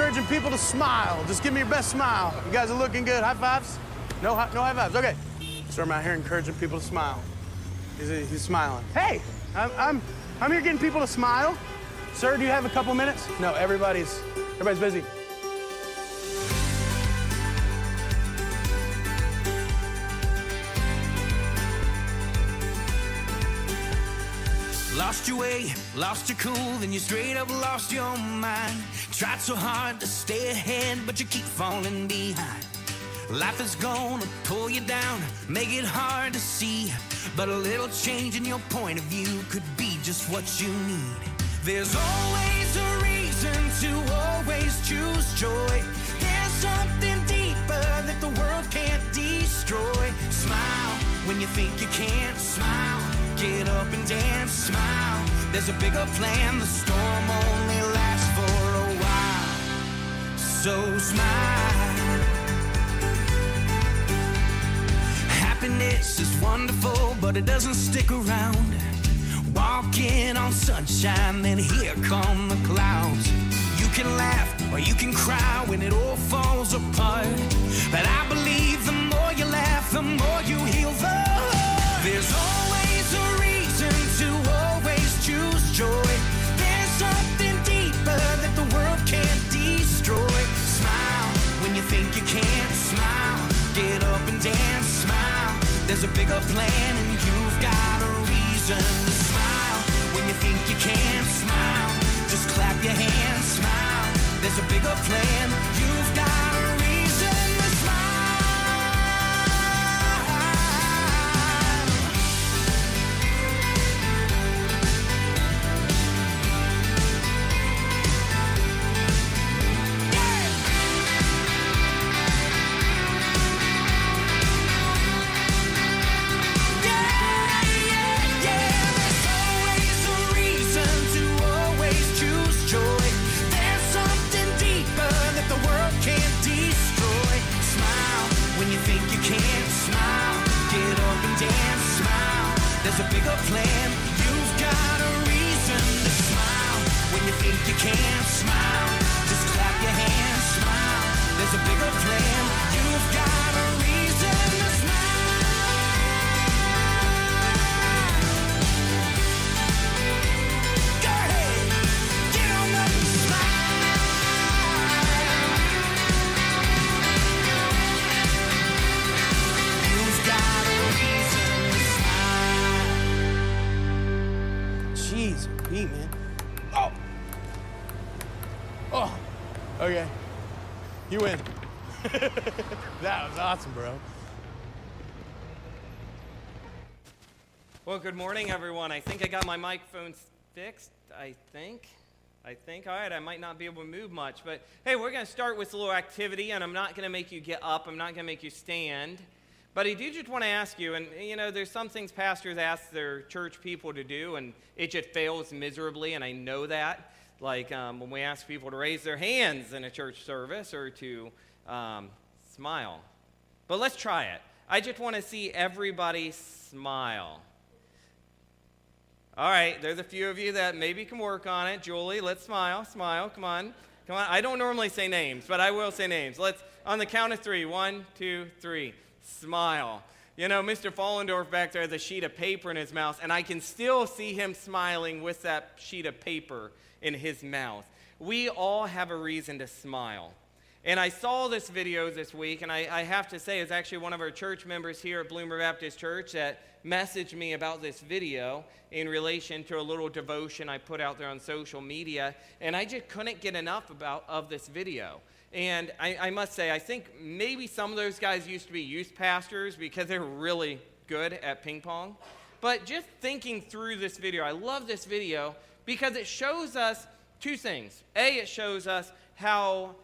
encouraging people to smile. Just give me your best smile. You guys are looking good. High fives? No, hi- no high fives. Okay. So I'm out here encouraging people to smile. He's, he's smiling. Hey, I'm, I'm, I'm here getting people to smile. Sir, do you have a couple minutes? No, everybody's, everybody's busy. Lost your way, lost your cool, then you straight up lost your mind. Tried so hard to stay ahead, but you keep falling behind. Life is gonna pull you down, make it hard to see. But a little change in your point of view could be just what you need. There's always a reason to always choose joy. There's something deeper that the world can't destroy. Smile when you think you can't. Smile, get up and dance. Smile, there's a bigger plan. The storm only lasts for a while. So smile. Happiness is wonderful, but it doesn't stick around. Walking on sunshine, then here come the clouds. You can laugh or you can cry when it all falls apart. But I believe the more you laugh, the more you heal the. There's always there's a bigger plan, and you've got a reason to smile when you think you can't. Smile, just clap your hands. Smile, there's a bigger plan. Good morning, everyone. I think I got my microphone fixed. I think. I think. All right, I might not be able to move much, but hey, we're going to start with a little activity, and I'm not going to make you get up. I'm not going to make you stand. But I do just want to ask you, and you know, there's some things pastors ask their church people to do, and it just fails miserably, and I know that. Like um, when we ask people to raise their hands in a church service or to um, smile. But let's try it. I just want to see everybody smile. All right, there's a few of you that maybe can work on it. Julie, let's smile. Smile. Come on. Come on. I don't normally say names, but I will say names. Let's, on the count of three. One, two, three. Smile. You know, Mr. Fallendorf back there has a sheet of paper in his mouth, and I can still see him smiling with that sheet of paper in his mouth. We all have a reason to smile. And I saw this video this week, and I, I, have to say, it's actually one of our church members here at Bloomer Baptist Church that messaged me about this video in relation to a little devotion I put out there on social media. And I just couldn't get enough about, of this video. And I, I must say, I think maybe some of those guys used to be youth pastors because they're really good at ping pong. But just thinking through this video, I love this video because it shows us two things. A, it shows us how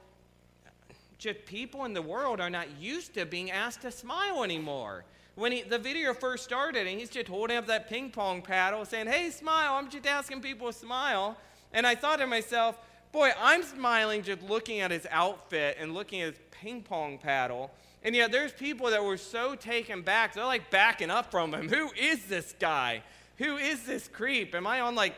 just people in the world are not used to being asked to smile anymore. When he, the video first started and he's just holding up that ping pong paddle saying, Hey, smile, I'm just asking people to smile. And I thought to myself, Boy, I'm smiling just looking at his outfit and looking at his ping pong paddle. And yet there's people that were so taken back, they're like backing up from him. Who is this guy? Who is this creep? Am I on like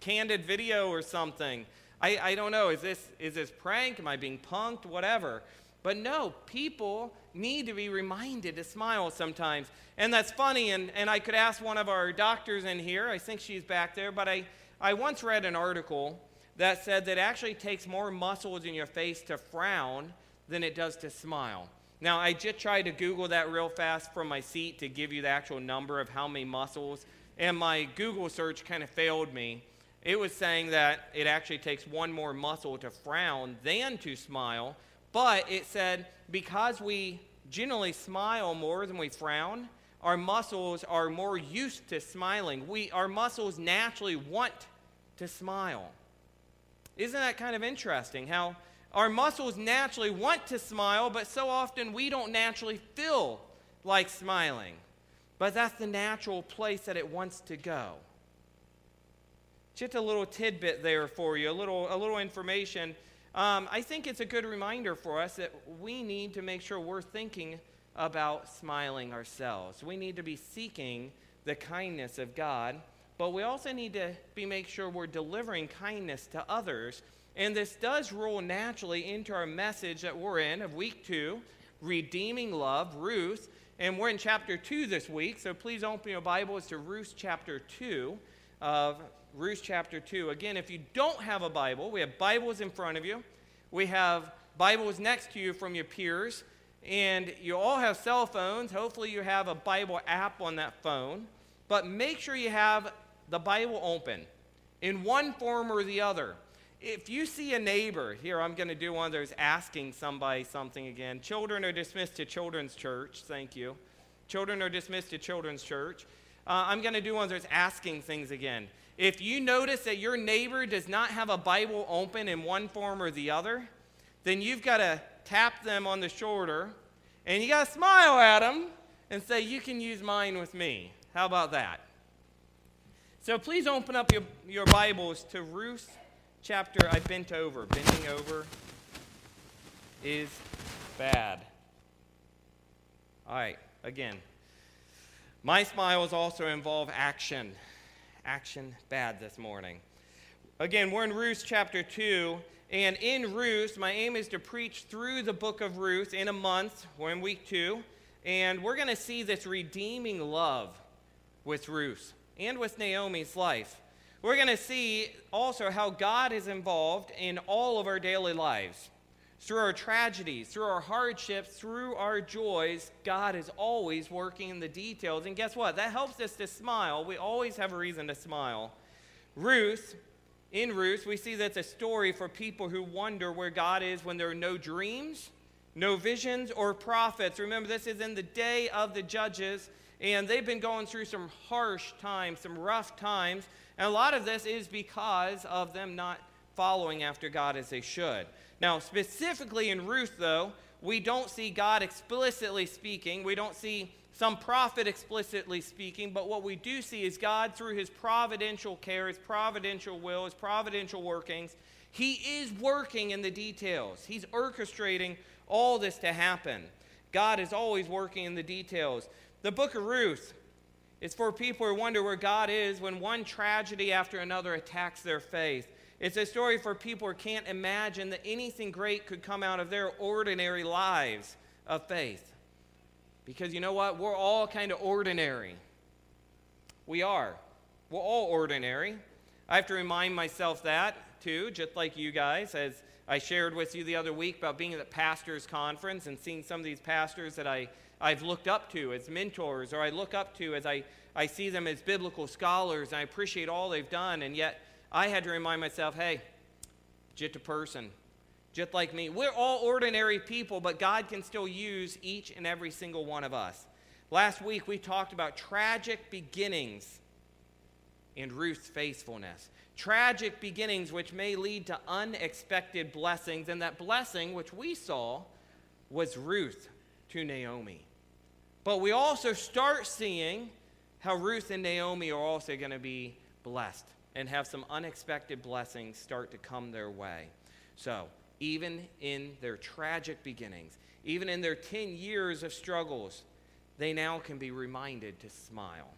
candid video or something? I, I don't know, is this, is this prank? Am I being punked? Whatever. But no, people need to be reminded to smile sometimes. And that's funny. And, and I could ask one of our doctors in here, I think she's back there, but I, I once read an article that said that it actually takes more muscles in your face to frown than it does to smile. Now, I just tried to Google that real fast from my seat to give you the actual number of how many muscles, and my Google search kind of failed me. It was saying that it actually takes one more muscle to frown than to smile, but it said because we generally smile more than we frown, our muscles are more used to smiling. We, our muscles naturally want to smile. Isn't that kind of interesting? How our muscles naturally want to smile, but so often we don't naturally feel like smiling. But that's the natural place that it wants to go. Just a little tidbit there for you, a little, a little information. Um, I think it's a good reminder for us that we need to make sure we're thinking about smiling ourselves. We need to be seeking the kindness of God, but we also need to be make sure we're delivering kindness to others. And this does roll naturally into our message that we're in of week two, redeeming love, Ruth. And we're in chapter two this week, so please open your Bibles to Ruth chapter two of Ruth chapter 2. Again, if you don't have a Bible, we have Bibles in front of you. We have Bibles next to you from your peers. And you all have cell phones. Hopefully, you have a Bible app on that phone. But make sure you have the Bible open in one form or the other. If you see a neighbor, here I'm going to do one of those asking somebody something again. Children are dismissed to children's church. Thank you. Children are dismissed to children's church. Uh, I'm going to do one of those asking things again. If you notice that your neighbor does not have a Bible open in one form or the other, then you've got to tap them on the shoulder and you got to smile at them and say, You can use mine with me. How about that? So please open up your, your Bibles to Ruth chapter. I bent over. Bending over is bad. All right, again. My smiles also involve action action bad this morning. Again, we're in Ruth chapter 2, and in Ruth, my aim is to preach through the book of Ruth in a month. We're in week 2, and we're going to see this redeeming love with Ruth and with Naomi's life. We're going to see also how God is involved in all of our daily lives. Through our tragedies, through our hardships, through our joys, God is always working in the details. And guess what? That helps us to smile. We always have a reason to smile. Ruth, in Ruth, we see that's a story for people who wonder where God is when there are no dreams, no visions, or prophets. Remember, this is in the day of the judges, and they've been going through some harsh times, some rough times. And a lot of this is because of them not following after God as they should. Now, specifically in Ruth, though, we don't see God explicitly speaking. We don't see some prophet explicitly speaking, but what we do see is God, through his providential care, his providential will, his providential workings, he is working in the details. He's orchestrating all this to happen. God is always working in the details. The book of Ruth is for people who wonder where God is when one tragedy after another attacks their faith. It's a story for people who can't imagine that anything great could come out of their ordinary lives of faith. Because you know what? We're all kind of ordinary. We are. We're all ordinary. I have to remind myself that, too, just like you guys, as I shared with you the other week about being at the pastor's conference and seeing some of these pastors that I, I've looked up to as mentors, or I look up to as I, I see them as biblical scholars, and I appreciate all they've done, and yet I had to remind myself hey, just a person, just like me. We're all ordinary people, but God can still use each and every single one of us. Last week, we talked about tragic beginnings and Ruth's faithfulness. Tragic beginnings which may lead to unexpected blessings, and that blessing, which we saw, was Ruth to Naomi. But we also start seeing how Ruth and Naomi are also going to be blessed and have some unexpected blessings start to come their way. So, even in their tragic beginnings, even in their 10 years of struggles, they now can be reminded to smile.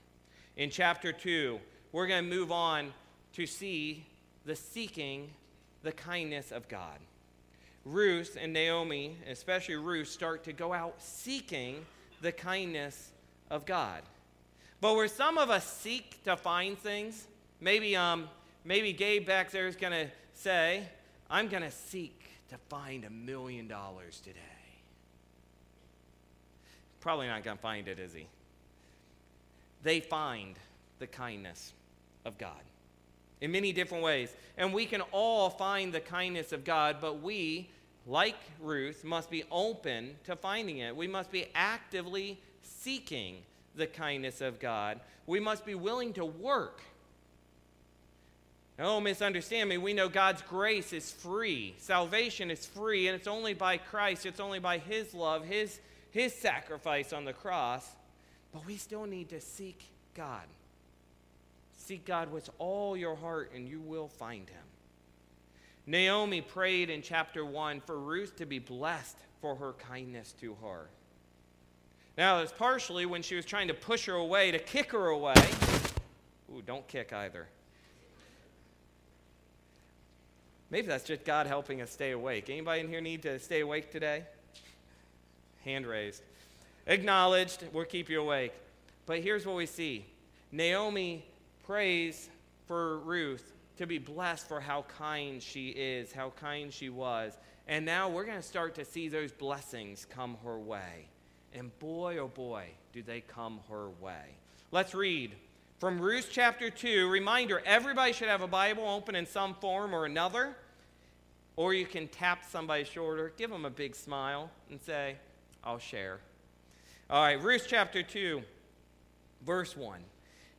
In chapter 2, we're going to move on to see the seeking the kindness of God. Ruth and Naomi, especially Ruth, start to go out seeking the kindness of God. But where some of us seek to find things, maybe, um, maybe Gabe back there is going to say, I'm going to seek to find a million dollars today. Probably not going to find it, is he? They find the kindness of God in many different ways. And we can all find the kindness of God, but we, like Ruth, must be open to finding it. We must be actively seeking the kindness of God. We must be willing to work. Don't misunderstand me. We know God's grace is free. Salvation is free, and it's only by Christ. It's only by His love, His, His sacrifice on the cross. But we still need to seek God. Seek God with all your heart, and you will find him. Naomi prayed in chapter 1 for Ruth to be blessed for her kindness to her. Now, it's partially when she was trying to push her away, to kick her away. Ooh, don't kick either. Maybe that's just God helping us stay awake. Anybody in here need to stay awake today? Hand raised. Acknowledged, we'll keep you awake. But here's what we see Naomi prays for Ruth to be blessed for how kind she is, how kind she was. And now we're going to start to see those blessings come her way. And boy, oh boy, do they come her way. Let's read from Ruth chapter 2. Reminder everybody should have a Bible open in some form or another. Or you can tap somebody's shoulder, give them a big smile, and say, I'll share. All right, Ruth chapter 2, verse 1.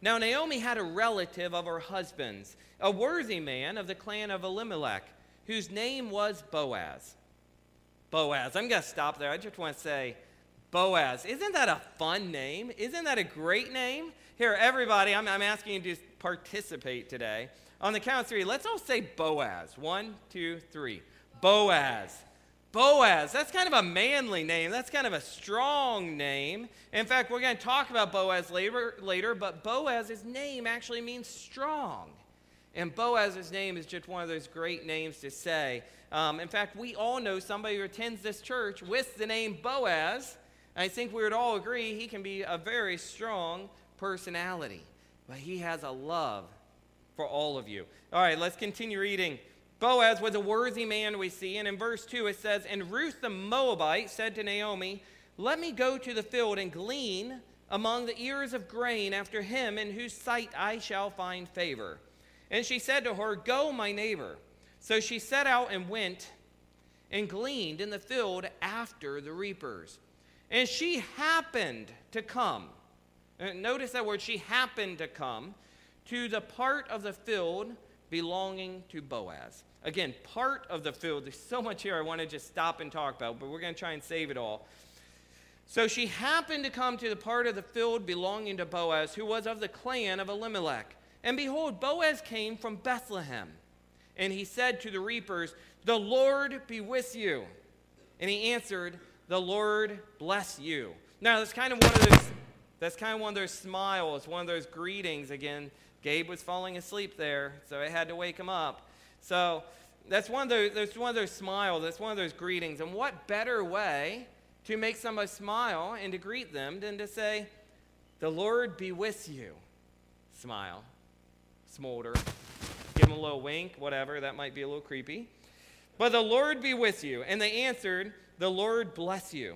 Now, Naomi had a relative of her husband's, a worthy man of the clan of Elimelech, whose name was Boaz. Boaz. I'm going to stop there. I just want to say, Boaz. Isn't that a fun name? Isn't that a great name? Here, everybody, I'm, I'm asking you to participate today. On the count of three, let's all say Boaz. One, two, three. Boaz. Boaz, that's kind of a manly name. That's kind of a strong name. In fact, we're going to talk about Boaz later, later, but Boaz's name actually means strong. And Boaz's name is just one of those great names to say. Um, in fact, we all know somebody who attends this church with the name Boaz. I think we would all agree he can be a very strong personality, but he has a love for all of you. All right, let's continue reading. Boaz was a worthy man, we see. And in verse 2, it says, And Ruth the Moabite said to Naomi, Let me go to the field and glean among the ears of grain after him in whose sight I shall find favor. And she said to her, Go, my neighbor. So she set out and went and gleaned in the field after the reapers. And she happened to come. Uh, notice that word, she happened to come to the part of the field belonging to Boaz. Again, part of the field. There's so much here I want to just stop and talk about, but we're going to try and save it all. So she happened to come to the part of the field belonging to Boaz, who was of the clan of Elimelech. And behold, Boaz came from Bethlehem. And he said to the reapers, The Lord be with you. And he answered, The Lord bless you. Now, that's kind of one of those, that's kind of one of those smiles, one of those greetings again Gabe was falling asleep there, so I had to wake him up. So that's one of those, that's one of those smiles, that's one of those greetings. And what better way to make somebody smile and to greet them than to say, The Lord be with you? Smile, smolder, give them a little wink, whatever, that might be a little creepy. But the Lord be with you. And they answered, The Lord bless you.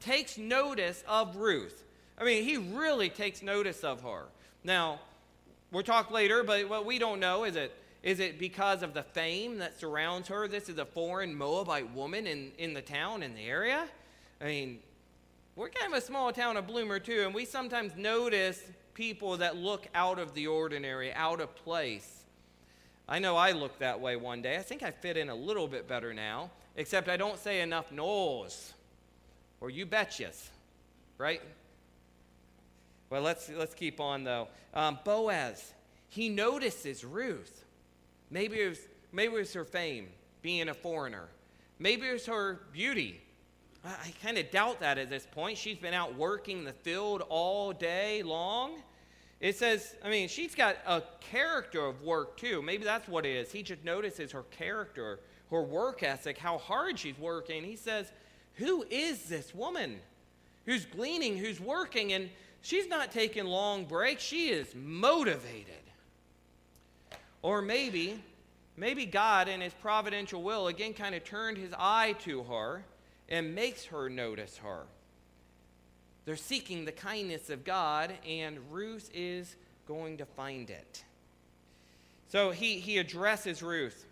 takes notice of Ruth. I mean, he really takes notice of her. Now, we'll talk later, but what we don't know is it is it because of the fame that surrounds her? This is a foreign Moabite woman in, in the town, in the area. I mean, we're kind of a small town of Bloomer, too, and we sometimes notice people that look out of the ordinary, out of place. I know I looked that way one day. I think I fit in a little bit better now, except I don't say enough no's or you betches, right? Well, let's, let's keep on though. Um, Boaz, he notices Ruth. Maybe it, was, maybe it was her fame, being a foreigner. Maybe it was her beauty. I, I kind of doubt that at this point. She's been out working the field all day long. It says, I mean, she's got a character of work too. Maybe that's what it is. He just notices her character, her work ethic, how hard she's working. He says, Who is this woman who's gleaning, who's working? And she's not taking long breaks, she is motivated. Or maybe, maybe God in his providential will again kind of turned his eye to her and makes her notice her. They're seeking the kindness of God, and Ruth is going to find it. So he, he addresses Ruth.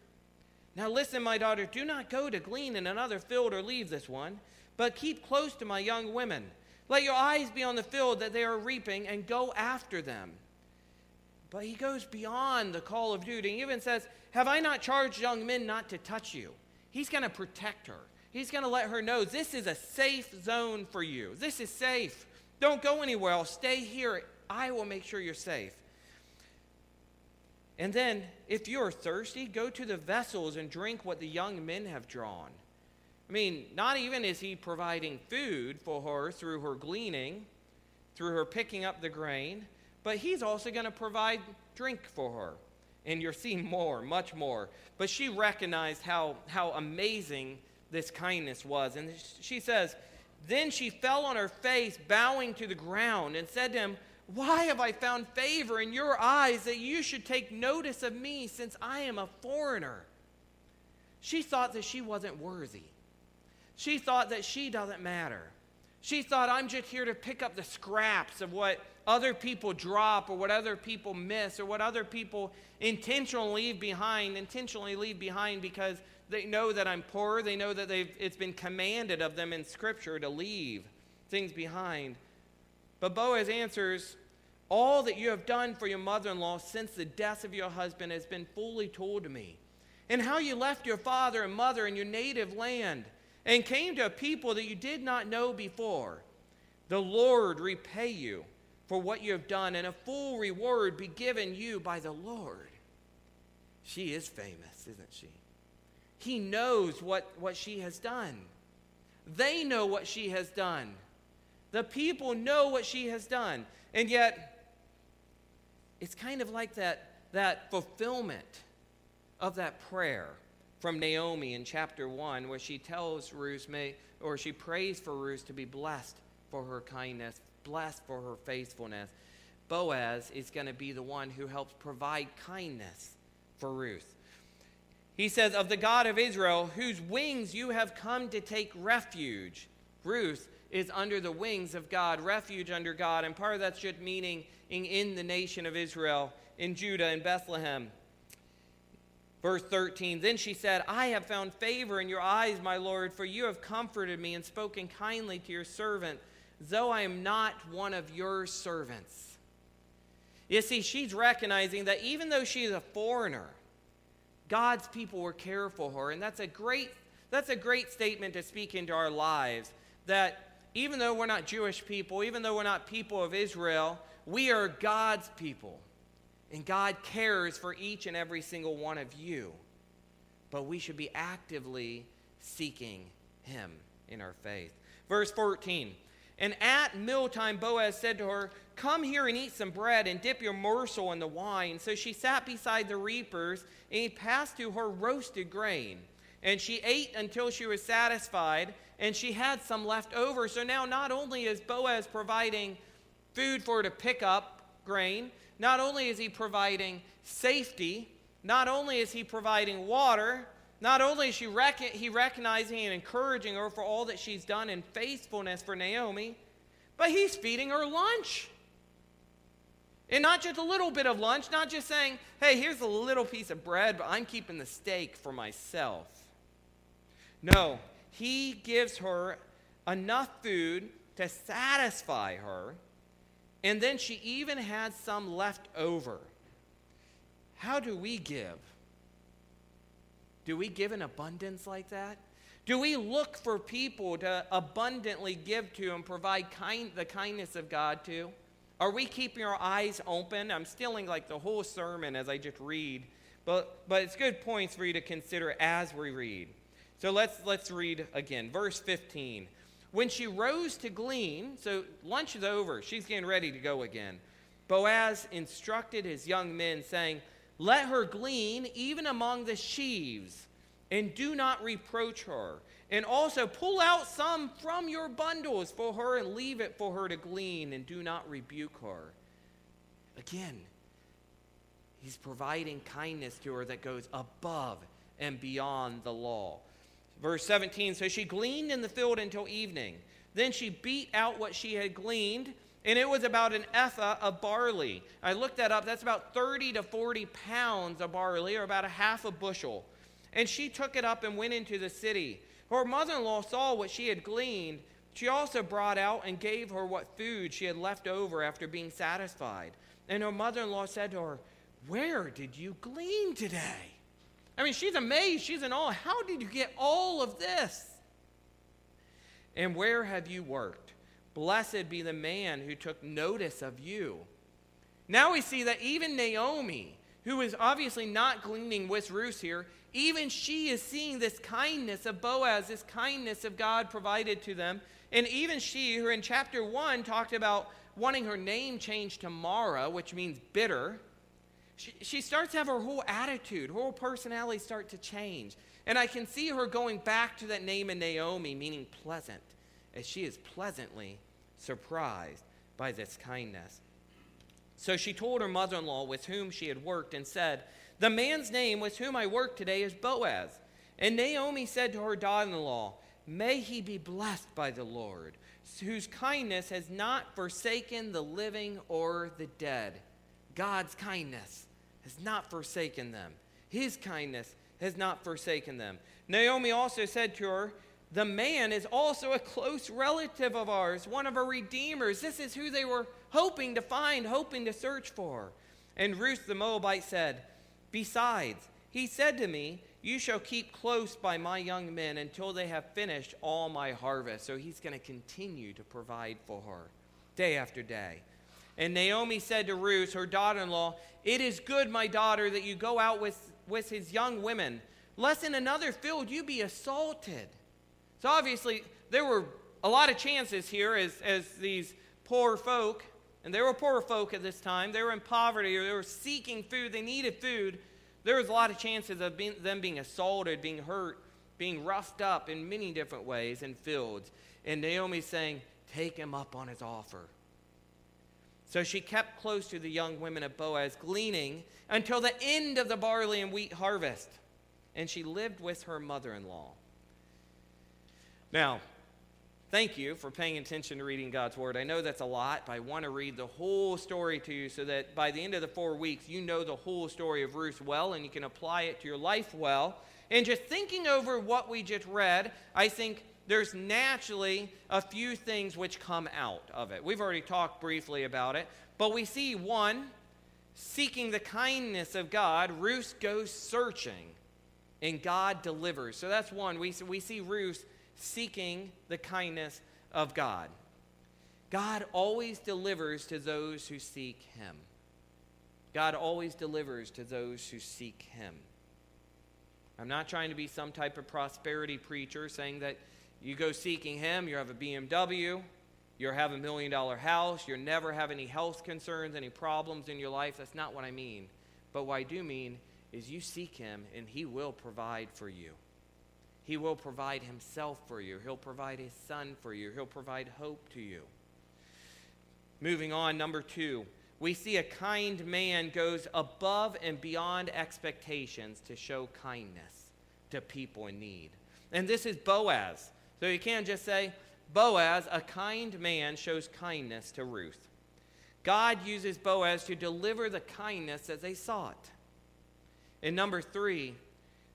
Now listen, my daughter, do not go to glean in another field or leave this one, but keep close to my young women. Let your eyes be on the field that they are reaping, and go after them. But he goes beyond the call of duty. He even says, Have I not charged young men not to touch you? He's going to protect her. He's going to let her know this is a safe zone for you. This is safe. Don't go anywhere else. Stay here. I will make sure you're safe. And then, if you're thirsty, go to the vessels and drink what the young men have drawn. I mean, not even is he providing food for her through her gleaning, through her picking up the grain, but he's also going to provide drink for her. And you're seeing more, much more. But she recognized how, how amazing this kindness was. And she says, Then she fell on her face, bowing to the ground, and said to him, Why have I found favor in your eyes that you should take notice of me, since I am a foreigner? She thought that she wasn't worthy. She thought that she doesn't matter. She thought, I'm just here to pick up the scraps of what other people drop or what other people miss or what other people intentionally leave behind, intentionally leave behind because they know that I'm poor. They know that they've, it's been commanded of them in Scripture to leave things behind. But Boaz answers, All that you have done for your mother in law since the death of your husband has been fully told to me, and how you left your father and mother and your native land and came to a people that you did not know before. The Lord repay you for what you have done, and a full reward be given you by the Lord. She is famous, isn't she? He knows what, what she has done. They know what she has done. The people know what she has done. And yet, it's kind of like that, that fulfillment of that prayer from Naomi in chapter 1, where she tells Ruth, may, or she prays for Ruth to be blessed for her kindness, blessed for her faithfulness. Boaz is going to be the one who helps provide kindness for Ruth. He says, Of the God of Israel, whose wings you have come to take refuge. Ruth is under the wings of God, refuge under God. And part of that's just meaning in, the nation of Israel, in Judah, in Bethlehem. Verse 13 Then she said, I have found favor in your eyes, my Lord, for you have comforted me and spoken kindly to your servant though I am not one of your servants. You see, she's recognizing that even though she's a foreigner, God's people will care for her. And that's a great, that's a great statement to speak into our lives. That even though we're not Jewish people, even though we're not people of Israel, we are God's people. And God cares for each and every single one of you. But we should be actively seeking Him in our faith. Verse 14 and at mealtime, Boaz said to her, Come here and eat some bread and dip your morsel in the wine. So she sat beside the reapers, and he passed to her roasted grain. And she ate until she was satisfied, and she had some left over. So now, not only is Boaz providing food for her to pick up grain, not only is he providing safety, not only is he providing water, not only is she rec- he recognizing and encouraging her for all that she's done in faithfulness for Naomi, but he's feeding her lunch. And not just a little bit of lunch, not just saying, hey, here's a little piece of bread, but I'm keeping the steak for myself. No, he gives her enough food to satisfy her, and then she even had some left over. How do we give? Do we give in abundance like that? Do we look for people to abundantly give to and provide kind, the kindness of God to? Are we keeping our eyes open? I'm stealing like the whole sermon as I just read, but, but it's good points for you to consider as we read. So let's, let's read again. Verse 15. When she rose to glean, so lunch is over, she's getting ready to go again. Boaz instructed his young men, saying, Let her glean even among the sheaves, and do not reproach her. And also pull out some from your bundles for her and leave it for her to glean, and do not rebuke her. Again, he's providing kindness to her that goes above and beyond the law. Verse 17 So she gleaned in the field until evening. Then she beat out what she had gleaned, and it was about an ephah of barley. I looked that up. That's about 30 to 40 pounds of barley, or about a half a bushel. And she took it up and went into the city. Her mother in law saw what she had gleaned. She also brought out and gave her what food she had left over after being satisfied. And her mother in law said to her, Where did you glean today? I mean, she's amazed. She's in awe. How did you get all of this? And where have you worked? Blessed be the man who took notice of you. Now we see that even Naomi, who is obviously not gleaning with Ruth here, even she is seeing this kindness of Boaz, this kindness of God provided to them. And even she, who in chapter 1 talked about wanting her name changed to Mara, which means bitter, she, she starts to have her whole attitude, her whole personality start to change. And I can see her going back to that name in Naomi, meaning pleasant, as she is pleasantly surprised by this kindness. So she told her mother in law with whom she had worked and said, The man's name with whom I work today is Boaz. And Naomi said to her daughter in law, May he be blessed by the Lord, whose kindness has not forsaken the living or the dead. God's kindness has not forsaken them. His kindness has not forsaken them. Naomi also said to her, The man is also a close relative of ours, one of our redeemers. This is who they were hoping to find, hoping to search for. And Ruth the Moabite said, Besides, he said to me, You shall keep close by my young men until they have finished all my harvest. So he's going to continue to provide for her day after day. And Naomi said to Ruth, her daughter in law, It is good, my daughter, that you go out with, with his young women, lest in another field you be assaulted. So obviously, there were a lot of chances here as, as these poor folk, and they were poor folk at this time, they were in poverty or they were seeking food, they needed food. There was a lot of chances of being, them being assaulted, being hurt, being roughed up in many different ways in fields. And Naomi's saying, Take him up on his offer. So she kept close to the young women of Boaz, gleaning until the end of the barley and wheat harvest. And she lived with her mother in law. Now, thank you for paying attention to reading God's word. I know that's a lot, but I want to read the whole story to you so that by the end of the four weeks, you know the whole story of Ruth well and you can apply it to your life well. And just thinking over what we just read, I think there's naturally a few things which come out of it. We've already talked briefly about it, but we see one, seeking the kindness of God, Ruth goes searching, and God delivers. So that's one. We, we see Ruth seeking the kindness of God. God always delivers to those who seek Him. God always delivers to those who seek Him. I'm not trying to be some type of prosperity preacher saying that you go seeking Him, you have a BMW, you have a million dollar house, you never have any health concerns, any problems in your life. That's not what I mean. But what I do mean is you seek Him and He will provide for you. He will provide Himself for you, He'll provide His Son for you, He'll provide hope to you. Moving on, number two, we see a kind man goes above and beyond expectations to show kindness to people in need. And this is Boaz. So you can't just say, Boaz, a kind man, shows kindness to Ruth. God uses Boaz to deliver the kindness that they sought. And number three,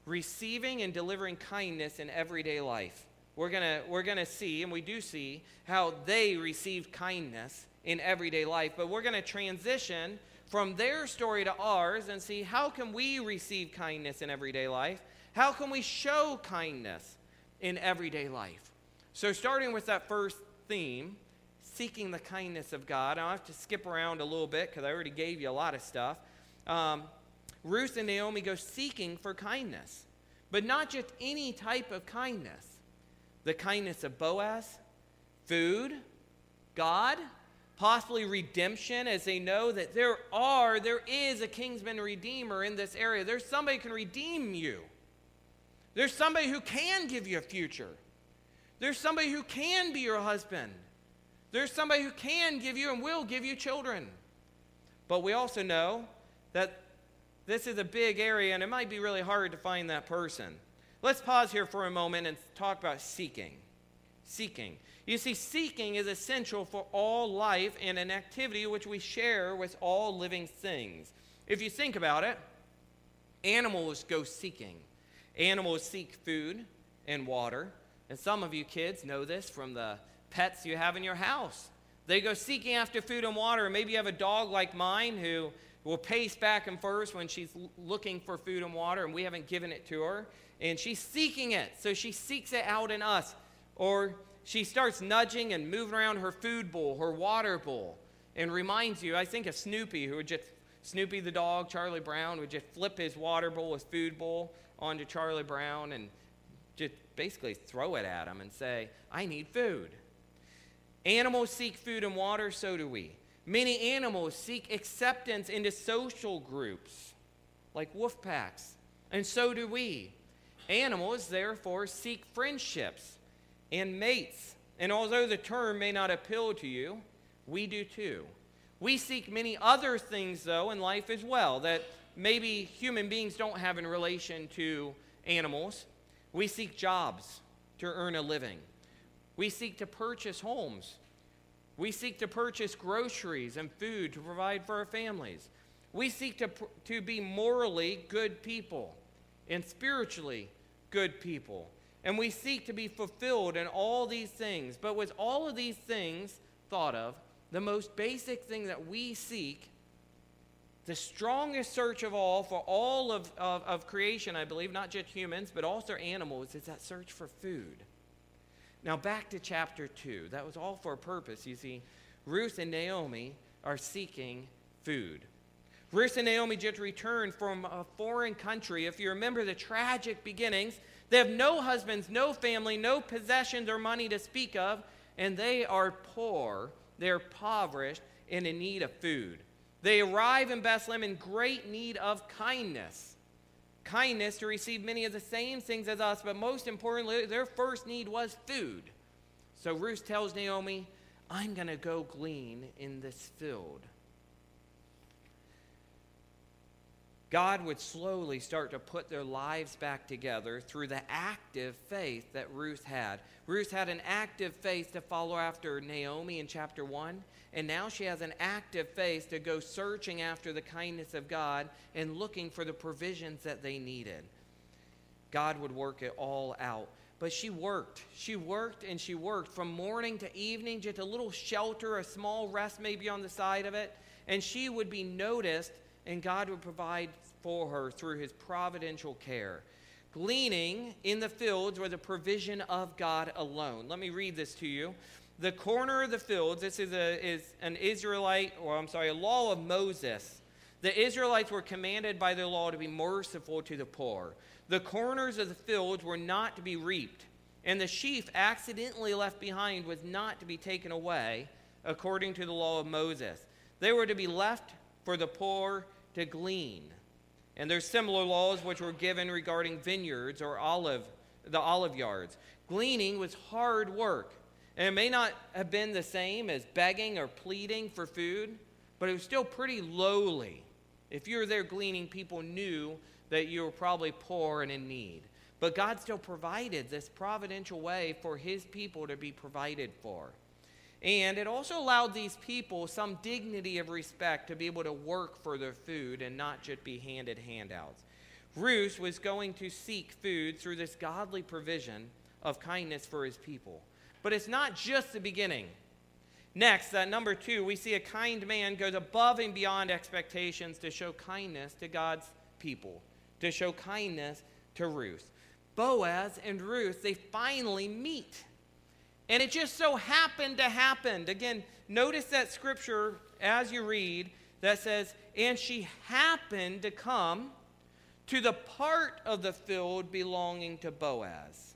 receiving and delivering kindness in everyday life. We're going we're to see, and we do see, how they received kindness in everyday life. But we're going to transition from their story to ours and see how can we receive kindness in everyday life? How can we show kindness in everyday life? So, starting with that first theme, seeking the kindness of God, I'll have to skip around a little bit because I already gave you a lot of stuff. Um, Ruth and Naomi go seeking for kindness, but not just any type of kindness. The kindness of Boaz, food, God, possibly redemption, as they know that there are, there is a kinsman redeemer in this area. There's somebody can redeem you. There's somebody who can give you a future. There's somebody who can be your husband. There's somebody who can give you and will give you children. But we also know that this is a big area and it might be really hard to find that person. Let's pause here for a moment and talk about seeking. Seeking. You see, seeking is essential for all life and an activity which we share with all living things. If you think about it, animals go seeking. Animals seek food and water. And some of you kids know this from the pets you have in your house. They go seeking after food and water. Maybe you have a dog like mine who will pace back and forth when she's looking for food and water and we haven't given it to her. And she's seeking it, so she seeks it out in us. Or she starts nudging and moving around her food bowl, her water bowl, and reminds you, I think of Snoopy, who would just, Snoopy the dog, Charlie Brown, would just flip his water bowl, his food bowl onto Charlie Brown and just basically throw it at him and say, I need food. Animals seek food and water, so do we. Many animals seek acceptance into social groups, like wolf packs, and so do we. Animals, therefore, seek friendships and mates. And although the term may not appeal to you, we do too. We seek many other things, though, in life as well that maybe human beings don't have in relation to animals. We seek jobs to earn a living. We seek to purchase homes. We seek to purchase groceries and food to provide for our families. We seek to, to be morally good people and spiritually good people. And we seek to be fulfilled in all these things. But with all of these things thought of, the most basic thing that we seek, the strongest search of all for all of, of, of creation, I believe, not just humans, but also animals, is that search for food. Now, back to chapter 2. That was all for a purpose. You see, Ruth and Naomi are seeking food. Ruth and Naomi just returned from a foreign country. If you remember the tragic beginnings, they have no husbands, no family, no possessions or money to speak of, and they are poor, they're impoverished, and in need of food. They arrive in Bethlehem in great need of kindness kindness to receive many of the same things as us, but most importantly, their first need was food. So Ruth tells Naomi, I'm going to go glean in this field. God would slowly start to put their lives back together through the active faith that Ruth had. Ruth had an active faith to follow after Naomi in chapter 1, and now she has an active faith to go searching after the kindness of God and looking for the provisions that they needed. God would work it all out. But she worked. She worked and she worked from morning to evening, just a little shelter, a small rest maybe on the side of it. And she would be noticed and God would provide for her through his providential care. Gleaning in the fields was a provision of God alone. Let me read this to you. The corner of the fields, this is, a, is an Israelite, or I'm sorry, a law of Moses. The Israelites were commanded by the law to be merciful to the poor. The corners of the fields were not to be reaped, and the sheaf accidentally left behind was not to be taken away, according to the law of Moses. They were to be left for the poor to glean. And there's similar laws which were given regarding vineyards or olive, the olive yards. Gleaning was hard work. And it may not have been the same as begging or pleading for food, but it was still pretty lowly. If you were there gleaning, people knew that you were probably poor and in need. But God still provided this providential way for his people to be provided for. And it also allowed these people some dignity of respect to be able to work for their food and not just be handed handouts. Ruth was going to seek food through this godly provision of kindness for his people. But it's not just the beginning. Next, at number two, we see a kind man goes above and beyond expectations to show kindness to God's people, to show kindness to Ruth. Boaz and Ruth, they finally meet. And it just so happened to happen. Again, notice that scripture as you read that says, And she happened to come to the part of the field belonging to Boaz.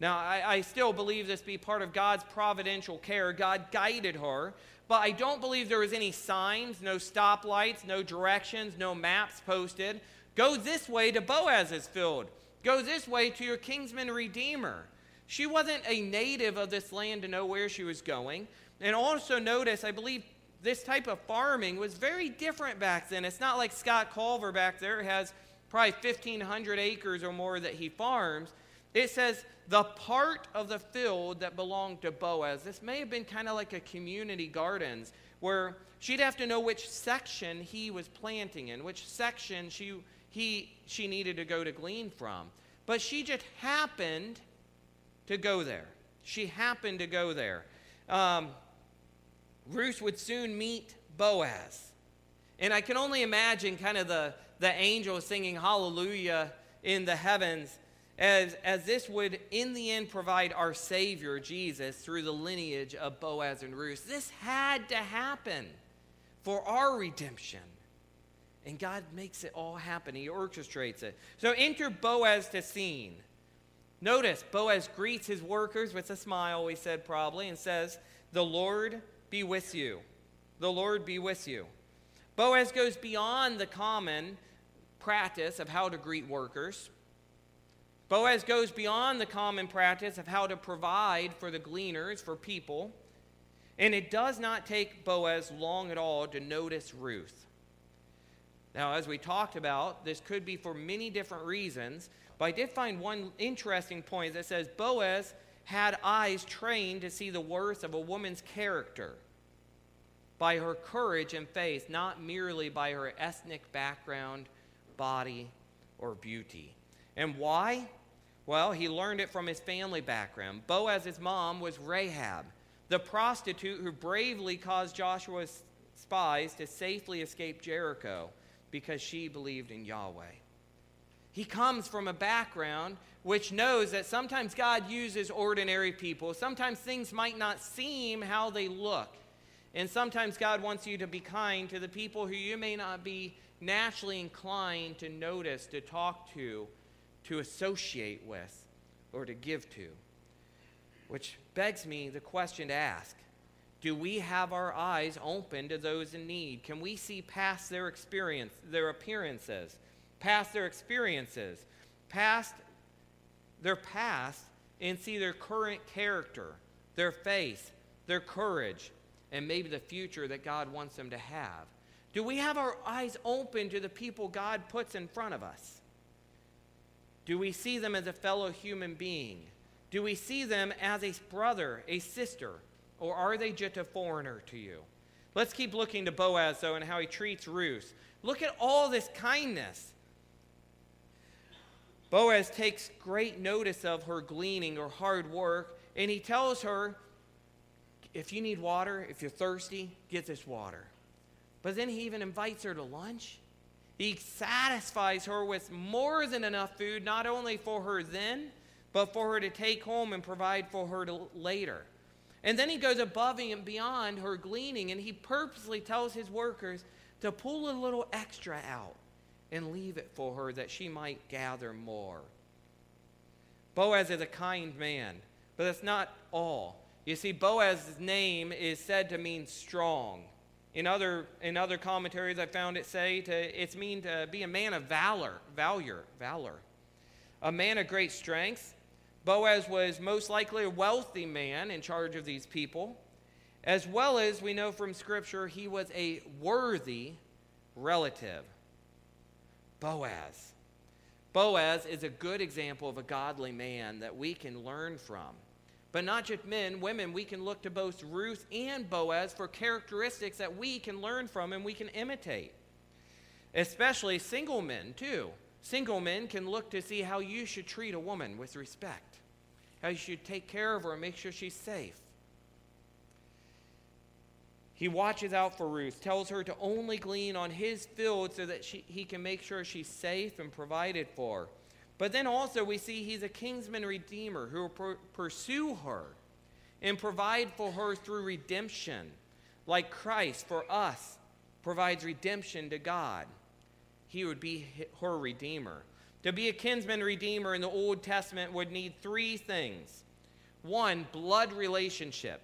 Now, I, I, still believe this be part of God's providential care. God guided her, but I don't believe there was any signs, no stoplights, no directions, no maps posted. Go this way to Boaz's field. Go this way to your kinsman redeemer. She wasn't a native of this land to know where she was going. And also notice, I believe this type of farming was very different back then. It's not like Scott Culver back there has probably 1,500 acres or more that he farms. It says the part of the field that belonged to Boaz. This may have been kind of like a community gardens where she'd have to know which section he was planting in, which section she, he, she needed to go to glean from. But she just happened to go there. She happened to go there. Um, Ruth would soon meet Boaz. And I can only imagine kind of the, the angels singing hallelujah in the heavens as, as this would, in the end, provide our Savior, Jesus, through the lineage of Boaz and Ruth. This had to happen for our redemption. And God makes it all happen. He orchestrates it. So enter Boaz to scene. Notice, Boaz greets his workers with a smile, we said probably, and says, The Lord be with you. The Lord be with you. Boaz goes beyond the common practice of how to greet workers. Boaz goes beyond the common practice of how to provide for the gleaners, for people. And it does not take Boaz long at all to notice Ruth. Now, as we talked about, this could be for many different reasons, but I did find one interesting point that says Boaz had eyes trained to see the worth of a woman's character by her courage and faith, not merely by her ethnic background, body, or beauty. And why? Well, he learned it from his family background. Boaz's mom was Rahab, the prostitute who bravely caused Joshua's spies to safely escape Jericho because she believed in Yahweh. He comes from a background which knows that sometimes God uses ordinary people. Sometimes things might not seem how they look. And sometimes God wants you to be kind to the people who you may not be naturally inclined to notice, to talk to, to associate with or to give to. Which begs me the question to ask Do we have our eyes open to those in need? Can we see past their experience, their appearances, past their experiences, past their past, and see their current character, their faith, their courage, and maybe the future that God wants them to have? Do we have our eyes open to the people God puts in front of us? Do we see them as a fellow human being? Do we see them as a brother, a sister, or are they just a foreigner to you? Let's keep looking to Boaz, though, and how he treats Ruth. Look at all this kindness. Boaz takes great notice of her gleaning or hard work, and he tells her, if you need water, if you're thirsty, get this water. But then he even invites her to lunch. He satisfies her with more than enough food, not only for her then, but for her to take home and provide for her later. And then he goes above and beyond her gleaning, and he purposely tells his workers to pull a little extra out and leave it for her that she might gather more. Boaz is a kind man, but that's not all. You see, Boaz's name is said to mean strong. In other, in other commentaries, I found it say to, it's mean to be a man of valor, valor, valor. A man of great strength. Boaz was most likely a wealthy man in charge of these people, as well as we know from Scripture, he was a worthy relative. Boaz. Boaz is a good example of a godly man that we can learn from. But not just men, women, we can look to both Ruth and Boaz for characteristics that we can learn from and we can imitate. Especially single men, too. Single men can look to see how you should treat a woman with respect, how you should take care of her and make sure she's safe. He watches out for Ruth, tells her to only glean on his field so that she, he can make sure she's safe and provided for. But then also we see he's a kinsman redeemer who will pursue her and provide for her through redemption, like Christ for us provides redemption to God. He would be her redeemer. To be a kinsman redeemer in the Old Testament would need three things. One, blood relationship.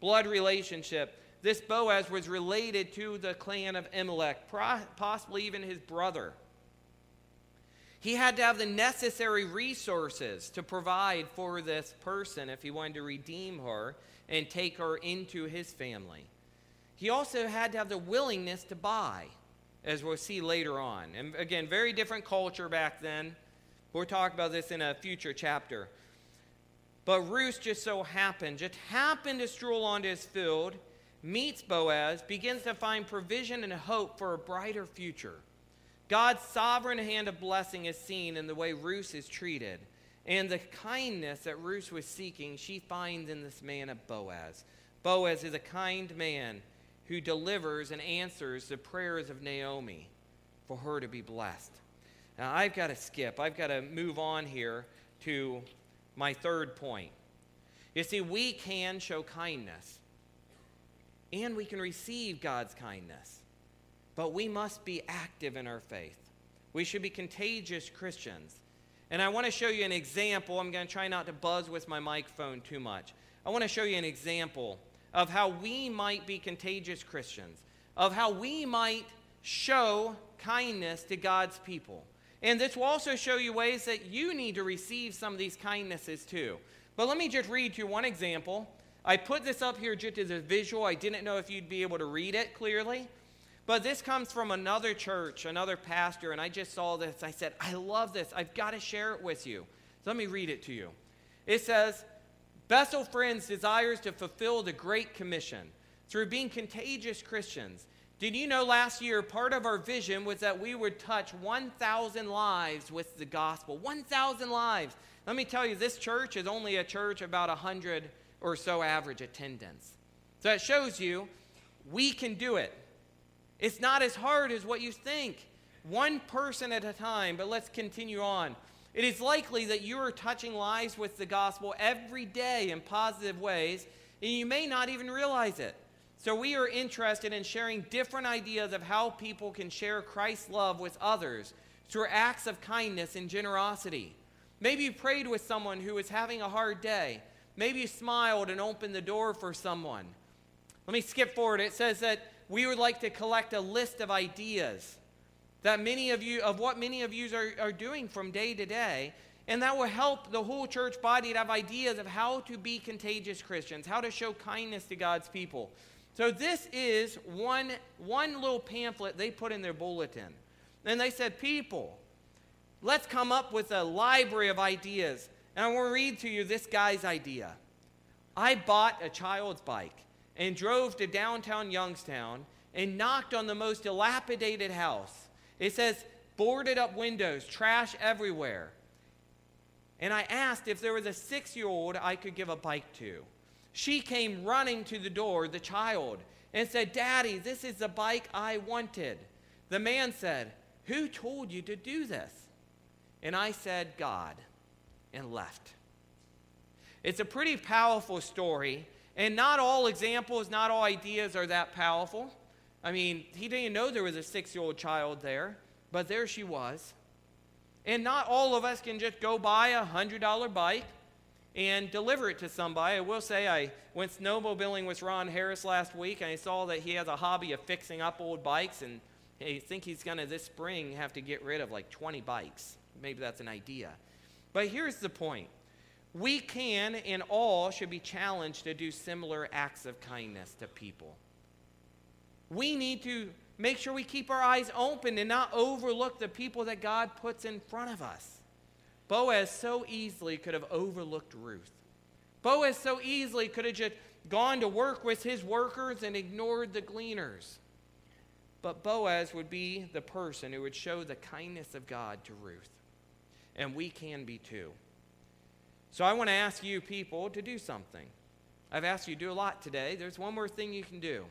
Blood relationship this Boaz was related to the clan of Elimelech, possibly even his brother. He had to have the necessary resources to provide for this person if he wanted to redeem her and take her into his family. He also had to have the willingness to buy, as we'll see later on. And again, very different culture back then. We'll talk about this in a future chapter. But Ruth just so happened, just happened to stroll onto his field meets Boaz, begins to find provision and hope for a brighter future. God's sovereign hand of blessing is seen in the way Ruth is treated. And the kindness that Ruth was seeking, she finds in this man of Boaz. Boaz is a kind man who delivers and answers the prayers of Naomi for her to be blessed. Now, I've got to skip. I've got to move on here to my third point. You see, we can show kindness and we can receive God's kindness. But we must be active in our faith. We should be contagious Christians. And I want to show you an example. I'm going to try not to buzz with my microphone too much. I want to show you an example of how we might be contagious Christians, of how we might show kindness to God's people. And this will also show you ways that you need to receive some of these kindnesses too. But let me just read you one example I put this up here just as a visual. I didn't know if you'd be able to read it clearly. But this comes from another church, another pastor, and I just saw this. I said, I love this. I've got to share it with you. So let me read it to you. It says, Bethel Friends desires to fulfill the Great Commission through being contagious Christians. Did you know last year part of our vision was that we would touch 1,000 lives with the gospel? 1,000 lives. Let me tell you, this church is only a church about 100 or so average attendance. So that shows you we can do it. It's not as hard as what you think. One person at a time, but let's continue on. It is likely that you are touching lives with the gospel every day in positive ways, and you may not even realize it. So, we are interested in sharing different ideas of how people can share Christ's love with others through acts of kindness and generosity. Maybe you prayed with someone who is having a hard day Maybe you smiled and opened the door for someone. Let me skip forward. It says that we would like to collect a list of ideas that many of you, of what many of you are, are doing from day to day. And that will help the whole church body to have ideas of how to be contagious Christians, how to show kindness to God's people. So this is one, one little pamphlet they put in their bulletin. And they said, people, let's come up with a library of ideas and I want to read to you this guy's idea. I bought a child's bike and drove to downtown Youngstown and knocked on the most dilapidated house. It says, boarded up windows, trash everywhere. And I asked if there was a six year old I could give a bike to. She came running to the door, the child, and said, Daddy, this is the bike I wanted. The man said, Who told you to do this? And I said, God and left. It's a pretty powerful story, and not all examples, not all ideas are that powerful. I mean, he didn't know there was a six year old child there, but there she was. And not all of us can just go buy a $100 bike and deliver it to somebody. I will say, I went snowmobiling with Ron Harris last week, and I saw that he has a hobby of fixing up old bikes, and I think he's going to this spring have to get rid of like 20 bikes. Maybe that's an idea. But here's the point we can and all should be challenged to do similar acts of kindness to people. We need to make sure we keep our eyes open and not overlook the people that God puts in front of us. Boaz so easily could have overlooked Ruth. Boaz so easily could have just gone to work with his workers and ignored the gleaners. But Boaz would be the person who would show the kindness of God to Ruth. And we can be too. So I want to ask you people to do something. I've asked you to do a lot today. There's one more thing you can do.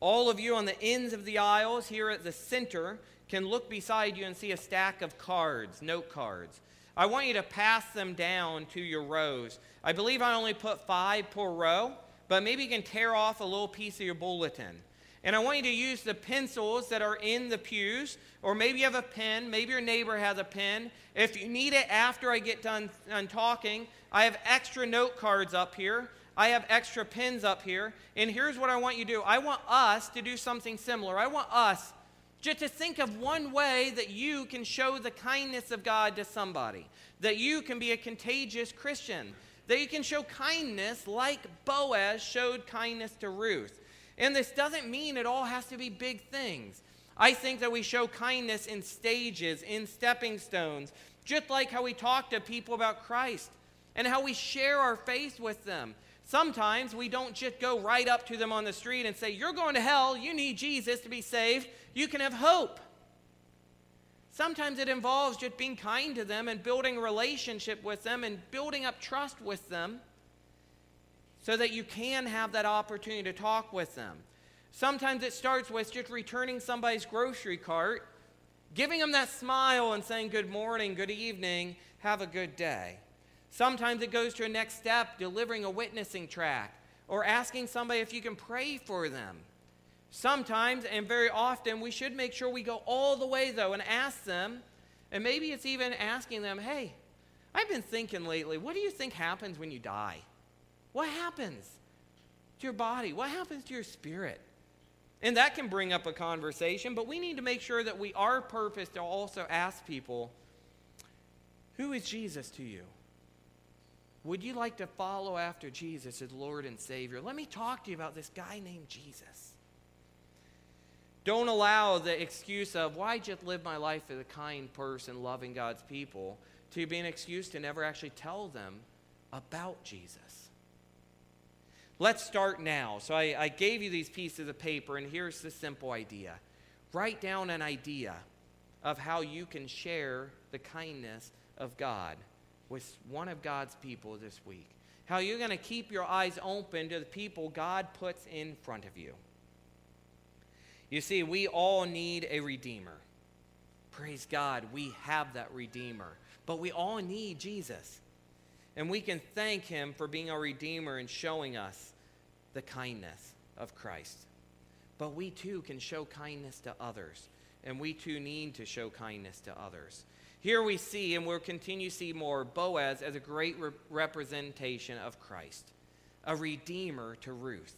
All of you on the ends of the aisles here at the center can look beside you and see a stack of cards, note cards. I want you to pass them down to your rows. I believe I only put five per row, but maybe you can tear off a little piece of your bulletin. And I want you to use the pencils that are in the pews, or maybe you have a pen, maybe your neighbor has a pen. If you need it after I get done, done talking, I have extra note cards up here. I have extra pens up here. And here's what I want you to do I want us to do something similar. I want us just to think of one way that you can show the kindness of God to somebody, that you can be a contagious Christian, that you can show kindness like Boaz showed kindness to Ruth. And this doesn't mean it all has to be big things. I think that we show kindness in stages, in stepping stones, just like how we talk to people about Christ and how we share our faith with them. Sometimes we don't just go right up to them on the street and say, You're going to hell. You need Jesus to be saved. You can have hope. Sometimes it involves just being kind to them and building relationship with them and building up trust with them so that you can have that opportunity to talk with them. Sometimes it starts with just returning somebody's grocery cart, giving them that smile and saying, Good morning, good evening, have a good day. Sometimes it goes to a next step, delivering a witnessing tract or asking somebody if you can pray for them. Sometimes, and very often, we should make sure we go all the way, though, and ask them. And maybe it's even asking them, hey, I've been thinking lately, what do you think happens when you die? What happens to your body? What happens to your spirit? And that can bring up a conversation, but we need to make sure that we are purpose to also ask people, who is Jesus to you? Would you like to follow after Jesus as Lord and Savior? Let me talk to you about this guy named Jesus. Don't allow the excuse of, why just live my life as a kind person, loving God's people, to be an excuse to never actually tell them about Jesus. Let's start now. So I, I gave you these pieces of paper, and here's the simple idea write down an idea of how you can share the kindness of God with one of God's people this week. How you're going to keep your eyes open to the people God puts in front of you. You see, we all need a Redeemer. Praise God, we have that Redeemer. But we all need Jesus. And we can thank him for being our Redeemer and showing us the kindness of Christ. But we too can show kindness to others. And we too need to show kindness to others. Here we see, and we'll continue to see more, Boaz as a great re- representation of Christ, a redeemer to Ruth.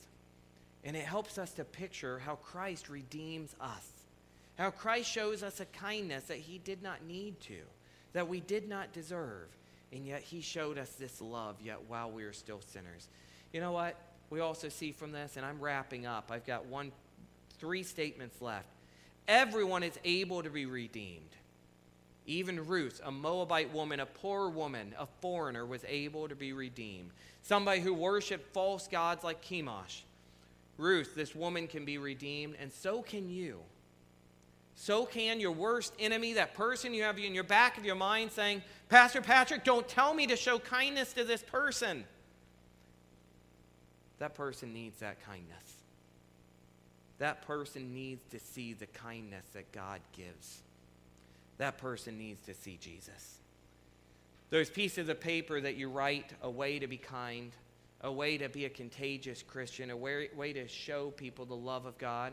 And it helps us to picture how Christ redeems us, how Christ shows us a kindness that he did not need to, that we did not deserve and yet he showed us this love yet while we were still sinners. You know what? We also see from this, and I'm wrapping up. I've got one, three statements left. Everyone is able to be redeemed. Even Ruth, a Moabite woman, a poor woman, a foreigner, was able to be redeemed. Somebody who worshiped false gods like Chemosh. Ruth, this woman can be redeemed, and so can you so can your worst enemy, that person you have in your back of your mind saying, Pastor Patrick, don't tell me to show kindness to this person. That person needs that kindness. That person needs to see the kindness that God gives. That person needs to see Jesus. Those pieces of paper that you write, a way to be kind, a way to be a contagious Christian, a way, way to show people the love of God.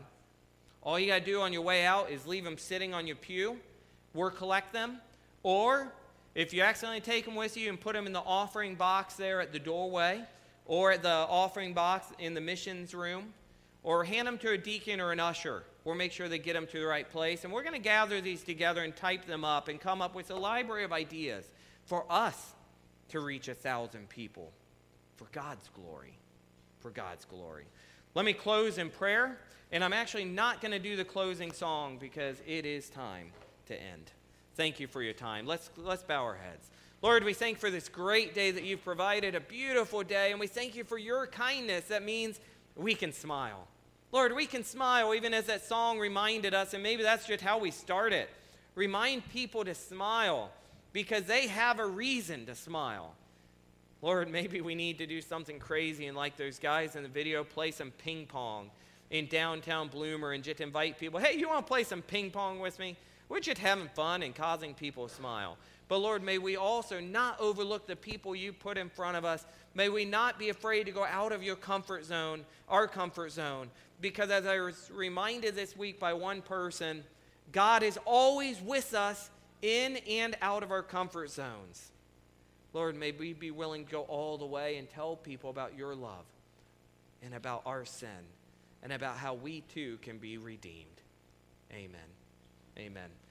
All you got to do on your way out is leave them sitting on your pew, or collect them. Or if you accidentally take them with you and put them in the offering box there at the doorway, or at the offering box in the missions room, or hand them to a deacon or an usher. We'll make sure they get them to the right place. And we're going to gather these together and type them up and come up with a library of ideas for us to reach a thousand people for God's glory. For God's glory. Let me close in prayer, and I'm actually not going to do the closing song because it is time to end. Thank you for your time. Let's, let's bow our heads. Lord, we thank for this great day that you've provided, a beautiful day, and we thank you for your kindness. That means we can smile. Lord, we can smile even as that song reminded us, and maybe that's just how we start it. Remind people to smile because they have a reason to smile. Lord, maybe we need to do something crazy and, like those guys in the video, play some ping pong in downtown Bloomer and just invite people, hey, you want to play some ping pong with me? We're just having fun and causing people to smile. But Lord, may we also not overlook the people you put in front of us. May we not be afraid to go out of your comfort zone, our comfort zone. Because as I was reminded this week by one person, God is always with us in and out of our comfort zones. Lord, may we be willing to go all the way and tell people about your love and about our sin and about how we too can be redeemed. Amen. Amen.